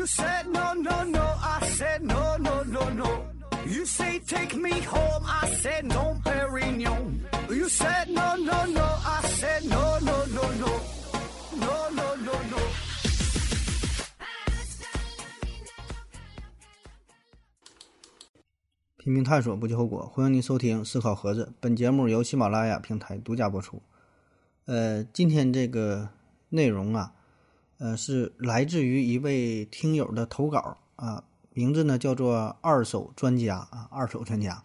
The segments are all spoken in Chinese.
You said no, no, no. I said no, no, no, no. You say take me home. I said no, Perignon. You said no, no, no. I said no, no, no, no. No, no, no, no. 拼命探索，不计后果。欢迎您收听《思考盒子》，本节目由喜马拉雅平台独家播出。呃，今天这个内容啊，呃，是来自于一位听友的投稿啊，名字呢叫做二手专家啊，二手专家。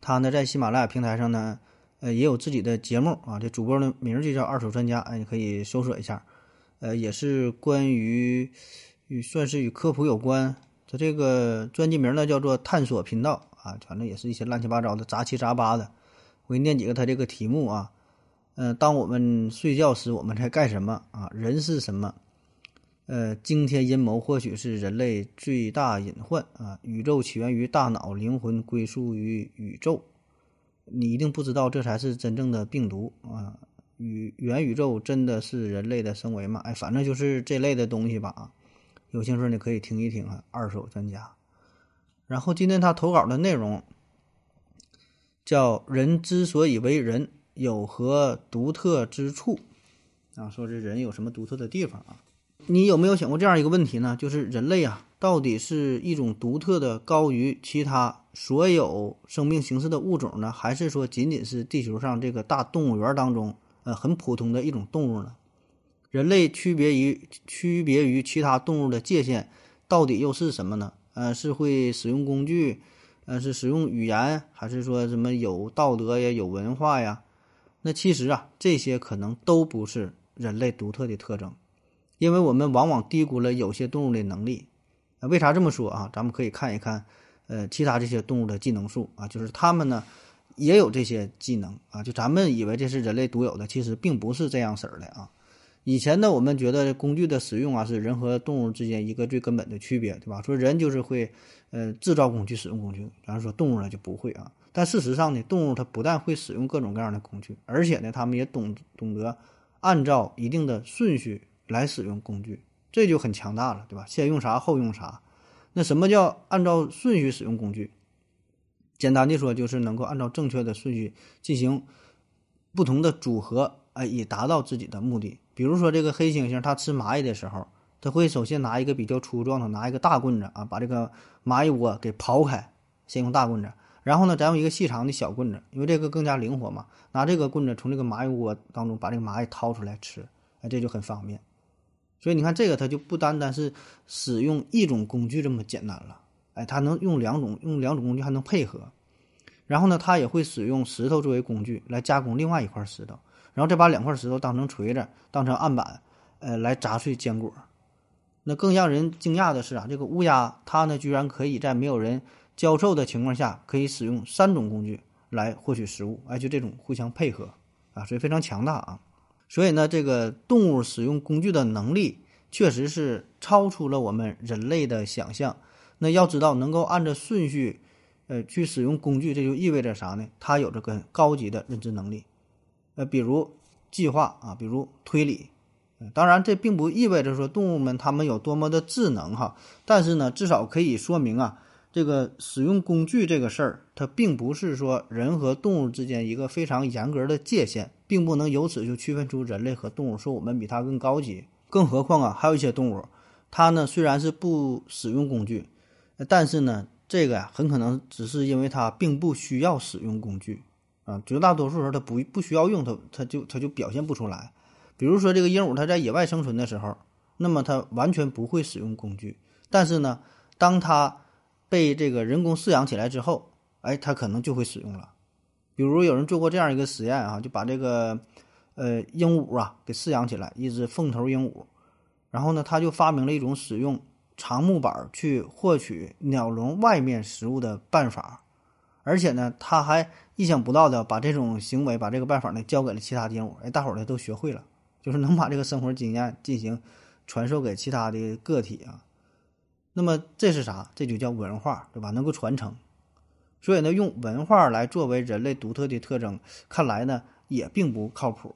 他呢在喜马拉雅平台上呢，呃，也有自己的节目啊，这主播的名就叫二手专家，哎，你可以搜索一下。呃，也是关于与算是与科普有关。他这个专辑名呢叫做探索频道。啊，反正也是一些乱七八糟的杂七杂八的。我给你念几个他这个题目啊，嗯，当我们睡觉时，我们在干什么啊？人是什么？呃，惊天阴谋或许是人类最大隐患啊。宇宙起源于大脑，灵魂归宿于宇宙。你一定不知道，这才是真正的病毒啊！宇元宇宙真的是人类的生为吗？哎，反正就是这类的东西吧。有兴趣你可以听一听啊，二手专家。然后今天他投稿的内容叫“人之所以为人，有何独特之处？”啊，说这人有什么独特的地方啊？你有没有想过这样一个问题呢？就是人类啊，到底是一种独特的高于其他所有生命形式的物种呢，还是说仅仅是地球上这个大动物园当中呃很普通的一种动物呢？人类区别于区别于其他动物的界限到底又是什么呢？呃，是会使用工具，呃，是使用语言，还是说什么有道德呀、有文化呀？那其实啊，这些可能都不是人类独特的特征，因为我们往往低估了有些动物的能力。啊，为啥这么说啊？咱们可以看一看，呃，其他这些动物的技能树啊，就是它们呢也有这些技能啊，就咱们以为这是人类独有的，其实并不是这样式儿的啊。以前呢，我们觉得工具的使用啊，是人和动物之间一个最根本的区别，对吧？说人就是会，呃，制造工具、使用工具，然后说动物呢就不会啊。但事实上呢，动物它不但会使用各种各样的工具，而且呢，它们也懂懂得按照一定的顺序来使用工具，这就很强大了，对吧？先用啥后用啥。那什么叫按照顺序使用工具？简单的说，就是能够按照正确的顺序进行不同的组合，哎，以达到自己的目的。比如说，这个黑猩猩它吃蚂蚁的时候，它会首先拿一个比较粗壮的，拿一个大棍子啊，把这个蚂蚁窝给刨开，先用大棍子，然后呢，再用一个细长的小棍子，因为这个更加灵活嘛，拿这个棍子从这个蚂蚁窝当中把这个蚂蚁掏出来吃，哎，这就很方便。所以你看，这个它就不单单是使用一种工具这么简单了，哎，它能用两种，用两种工具还能配合，然后呢，它也会使用石头作为工具来加工另外一块石头。然后再把两块石头当成锤子，当成案板，呃，来砸碎坚果。那更让人惊讶的是啊，这个乌鸦它呢，居然可以在没有人教授的情况下，可以使用三种工具来获取食物。哎，就这种互相配合啊，所以非常强大啊。所以呢，这个动物使用工具的能力确实是超出了我们人类的想象。那要知道，能够按照顺序，呃，去使用工具，这就意味着啥呢？它有着个高级的认知能力。呃，比如计划啊，比如推理，当然这并不意味着说动物们它们有多么的智能哈，但是呢，至少可以说明啊，这个使用工具这个事儿，它并不是说人和动物之间一个非常严格的界限，并不能由此就区分出人类和动物，说我们比它更高级。更何况啊，还有一些动物，它呢虽然是不使用工具，但是呢，这个呀很可能只是因为它并不需要使用工具。啊，绝大多数时候它不不需要用它，它就它就表现不出来。比如说这个鹦鹉，它在野外生存的时候，那么它完全不会使用工具。但是呢，当它被这个人工饲养起来之后，哎，它可能就会使用了。比如有人做过这样一个实验啊，就把这个呃鹦鹉啊给饲养起来，一只凤头鹦鹉，然后呢，他就发明了一种使用长木板去获取鸟笼外面食物的办法。而且呢，他还意想不到的把这种行为、把这个办法呢交给了其他鹦鹉，哎，大伙儿呢都学会了，就是能把这个生活经验进行传授给其他的个体啊。那么这是啥？这就叫文化，对吧？能够传承。所以呢，用文化来作为人类独特的特征，看来呢也并不靠谱。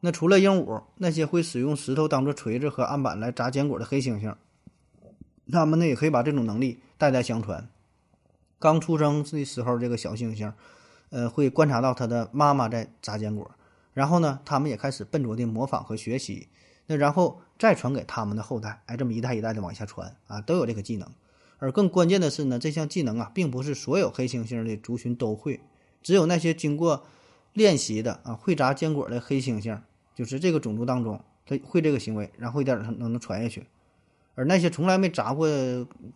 那除了鹦鹉，那些会使用石头当做锤子和案板来砸坚果的黑猩猩，他们呢也可以把这种能力代代相传。刚出生的时候，这个小猩猩，呃，会观察到他的妈妈在砸坚果，然后呢，他们也开始笨拙的模仿和学习，那然后再传给他们的后代，哎，这么一代一代的往下传啊，都有这个技能。而更关键的是呢，这项技能啊，并不是所有黑猩猩的族群都会，只有那些经过练习的啊，会炸坚果的黑猩猩，就是这个种族当中，他会这个行为，然后一点点能能传下去。而那些从来没炸过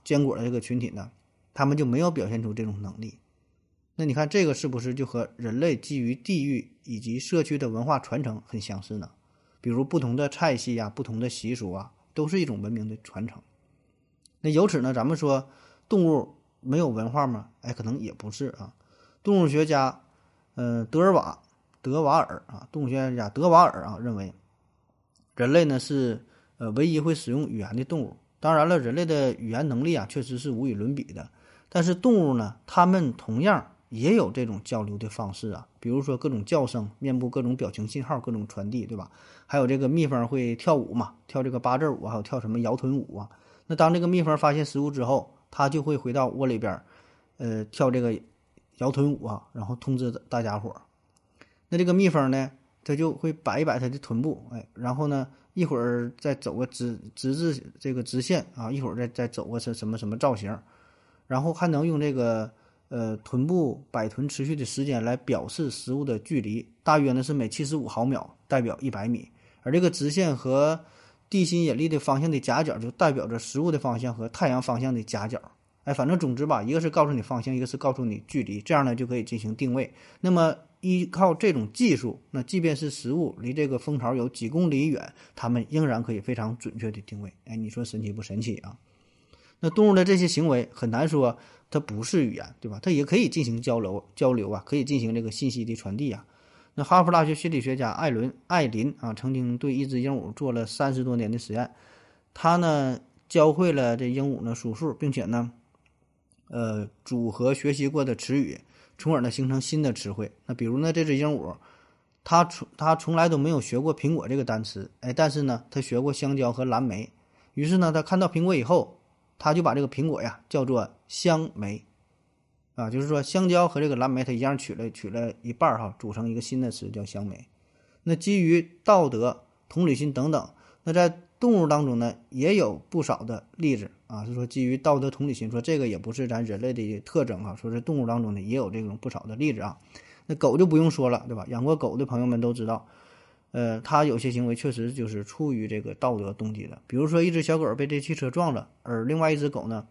坚果的这个群体呢？他们就没有表现出这种能力，那你看这个是不是就和人类基于地域以及社区的文化传承很相似呢？比如不同的菜系呀、不同的习俗啊，都是一种文明的传承。那由此呢，咱们说动物没有文化吗？哎，可能也不是啊。动物学家，呃，德尔瓦德瓦尔啊，动物学家德瓦尔啊认为，人类呢是呃唯一会使用语言的动物。当然了，人类的语言能力啊，确实是无与伦比的。但是动物呢，它们同样也有这种交流的方式啊，比如说各种叫声、面部各种表情信号、各种传递，对吧？还有这个蜜蜂会跳舞嘛，跳这个八字舞，还有跳什么摇臀舞啊？那当这个蜜蜂发现食物之后，它就会回到窝里边，呃，跳这个摇臀舞啊，然后通知大家伙。那这个蜜蜂呢，它就会摆一摆它的臀部，哎，然后呢，一会儿再走个直直至这个直线啊，一会儿再再走个什什么什么造型。然后还能用这个呃臀部摆臀持续的时间来表示食物的距离，大约呢是每七十五毫秒代表一百米，而这个直线和地心引力的方向的夹角就代表着食物的方向和太阳方向的夹角。哎，反正总之吧，一个是告诉你方向，一个是告诉你距离，这样呢就可以进行定位。那么依靠这种技术，那即便是食物离这个蜂巢有几公里远，它们仍然可以非常准确的定位。哎，你说神奇不神奇啊？那动物的这些行为很难说它不是语言，对吧？它也可以进行交流交流啊，可以进行这个信息的传递啊。那哈佛大学心理学家艾伦艾琳啊，曾经对一只鹦鹉做了三十多年的实验，他呢教会了这鹦鹉呢数数，并且呢，呃，组合学习过的词语，从而呢形成新的词汇。那比如呢，这只鹦鹉，它从它从来都没有学过苹果这个单词，哎，但是呢，它学过香蕉和蓝莓。于是呢，它看到苹果以后。他就把这个苹果呀叫做香莓，啊，就是说香蕉和这个蓝莓它一样取了取了一半儿哈，组成一个新的词叫香莓。那基于道德、同理心等等，那在动物当中呢也有不少的例子啊，是说基于道德、同理心，说这个也不是咱人类的特征啊，说是动物当中呢也有这种不少的例子啊。那狗就不用说了，对吧？养过狗的朋友们都知道。呃，它有些行为确实就是出于这个道德动机的，比如说一只小狗被这汽车撞了，而另外一只狗呢，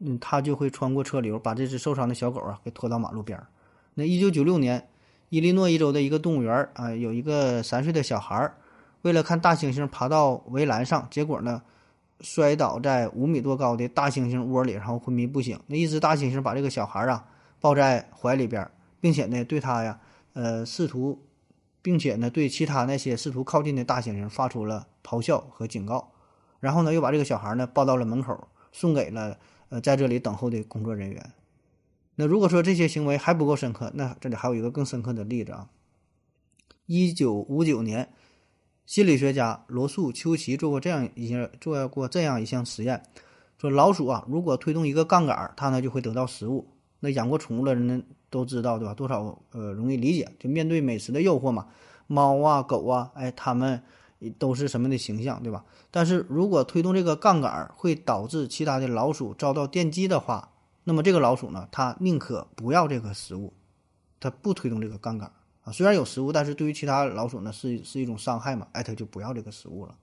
嗯，他就会穿过车流，把这只受伤的小狗啊给拖到马路边儿。那一九九六年，伊利诺伊州的一个动物园啊，有一个三岁的小孩儿，为了看大猩猩爬到围栏上，结果呢，摔倒在五米多高的大猩猩窝里，然后昏迷不醒。那一只大猩猩把这个小孩啊抱在怀里边，并且呢，对他呀，呃，试图。并且呢，对其他那些试图靠近的大猩猩发出了咆哮和警告，然后呢，又把这个小孩呢抱到了门口，送给了呃在这里等候的工作人员。那如果说这些行为还不够深刻，那这里还有一个更深刻的例子啊。一九五九年，心理学家罗素·丘奇做过这样一项做过这样一项实验，说老鼠啊，如果推动一个杠杆，它呢就会得到食物。那养过宠物的人呢？都知道对吧？多少呃容易理解，就面对美食的诱惑嘛，猫啊狗啊，哎，它们都是什么的形象对吧？但是如果推动这个杠杆会导致其他的老鼠遭到电击的话，那么这个老鼠呢，它宁可不要这个食物，它不推动这个杠杆啊。虽然有食物，但是对于其他老鼠呢是是一种伤害嘛，哎，它就不要这个食物了。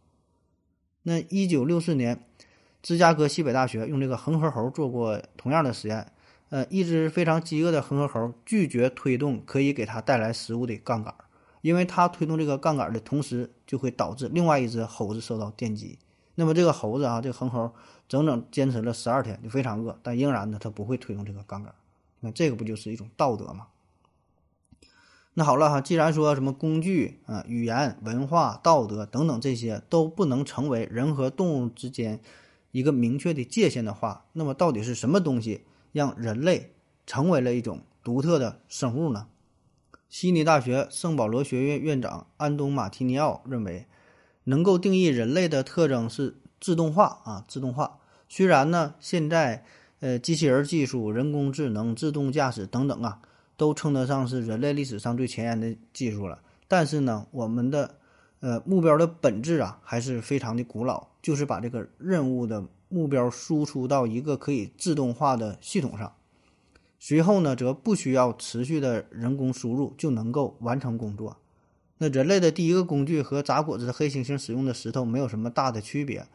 那一九六四年，芝加哥西北大学用这个恒河猴做过同样的实验。呃，一只非常饥饿的恒河猴拒绝推动可以给它带来食物的杠杆，因为它推动这个杠杆的同时，就会导致另外一只猴子受到电击。那么这个猴子啊，这个恒猴整整坚持了十二天，就非常饿，但仍然呢，它不会推动这个杠杆。那这个不就是一种道德吗？那好了哈，既然说什么工具啊、语言、文化、道德等等这些都不能成为人和动物之间一个明确的界限的话，那么到底是什么东西？让人类成为了一种独特的生物呢？悉尼大学圣保罗学院院长安东·马提尼奥认为，能够定义人类的特征是自动化啊，自动化。虽然呢，现在呃机器人技术、人工智能、自动驾驶等等啊，都称得上是人类历史上最前沿的技术了，但是呢，我们的呃目标的本质啊，还是非常的古老，就是把这个任务的目标输出到一个可以自动化的系统上。随后呢，则不需要持续的人工输入就能够完成工作。那人类的第一个工具和砸果子的黑猩猩使用的石头没有什么大的区别。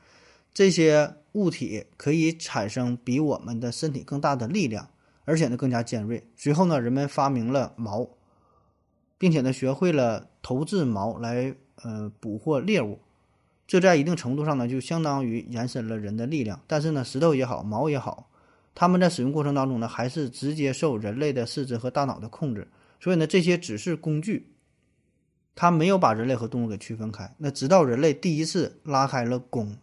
这些物体可以产生比我们的身体更大的力量，而且呢更加尖锐。随后呢，人们发明了矛，并且呢学会了投掷矛来呃捕获猎物。这在一定程度上呢，就相当于延伸了人的力量。但是呢，石头也好，矛也好。他们在使用过程当中呢，还是直接受人类的四肢和大脑的控制，所以呢，这些只是工具，它没有把人类和动物给区分开。那直到人类第一次拉开了弓，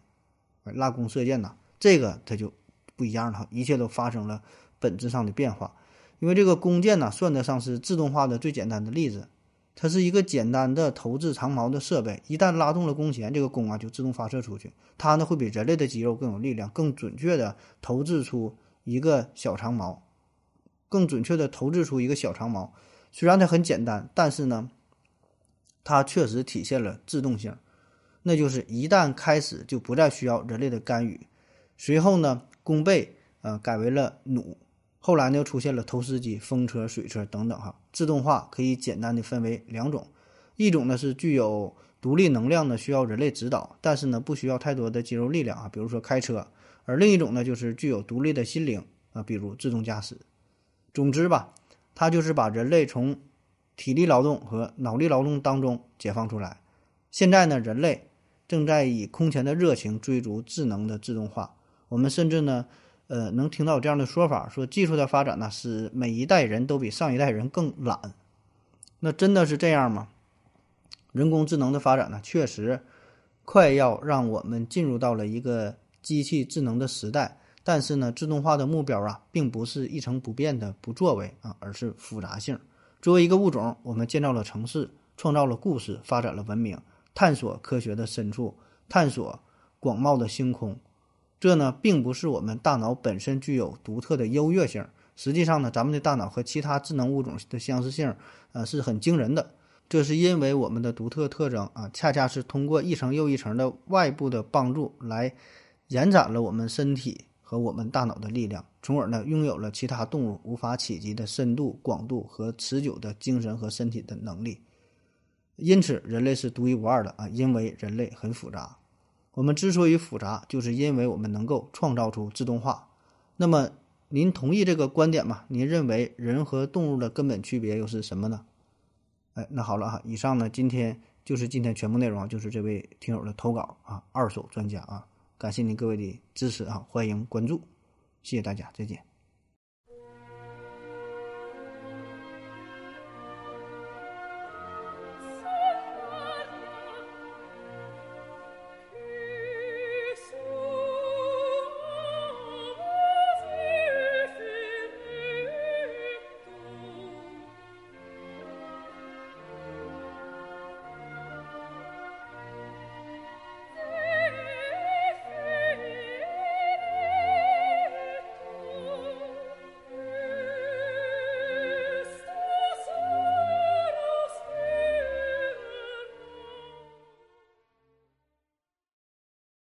拉弓射箭呐，这个它就不一样了，一切都发生了本质上的变化。因为这个弓箭呢，算得上是自动化的最简单的例子，它是一个简单的投掷长矛的设备，一旦拉动了弓弦，这个弓啊就自动发射出去，它呢会比人类的肌肉更有力量，更准确的投掷出。一个小长矛，更准确的投掷出一个小长矛。虽然它很简单，但是呢，它确实体现了自动性。那就是一旦开始，就不再需要人类的干预。随后呢，弓背呃改为了弩，后来呢又出现了投石机、风车、水车等等哈。自动化可以简单的分为两种，一种呢是具有独立能量的，需要人类指导，但是呢不需要太多的肌肉力量啊，比如说开车。而另一种呢，就是具有独立的心灵啊，比如自动驾驶。总之吧，它就是把人类从体力劳动和脑力劳动当中解放出来。现在呢，人类正在以空前的热情追逐智能的自动化。我们甚至呢，呃，能听到这样的说法，说技术的发展呢，使每一代人都比上一代人更懒。那真的是这样吗？人工智能的发展呢，确实快要让我们进入到了一个。机器智能的时代，但是呢，自动化的目标啊，并不是一成不变的不作为啊，而是复杂性。作为一个物种，我们建造了城市，创造了故事，发展了文明，探索科学的深处，探索广袤的星空。这呢，并不是我们大脑本身具有独特的优越性。实际上呢，咱们的大脑和其他智能物种的相似性，呃，是很惊人的。这是因为我们的独特特征啊，恰恰是通过一层又一层的外部的帮助来。延展了我们身体和我们大脑的力量，从而呢拥有了其他动物无法企及的深度、广度和持久的精神和身体的能力。因此，人类是独一无二的啊！因为人类很复杂。我们之所以复杂，就是因为我们能够创造出自动化。那么，您同意这个观点吗？您认为人和动物的根本区别又是什么呢？哎，那好了啊，以上呢，今天就是今天全部内容，就是这位听友的投稿啊，二手专家啊。感谢您各位的支持啊！欢迎关注，谢谢大家，再见。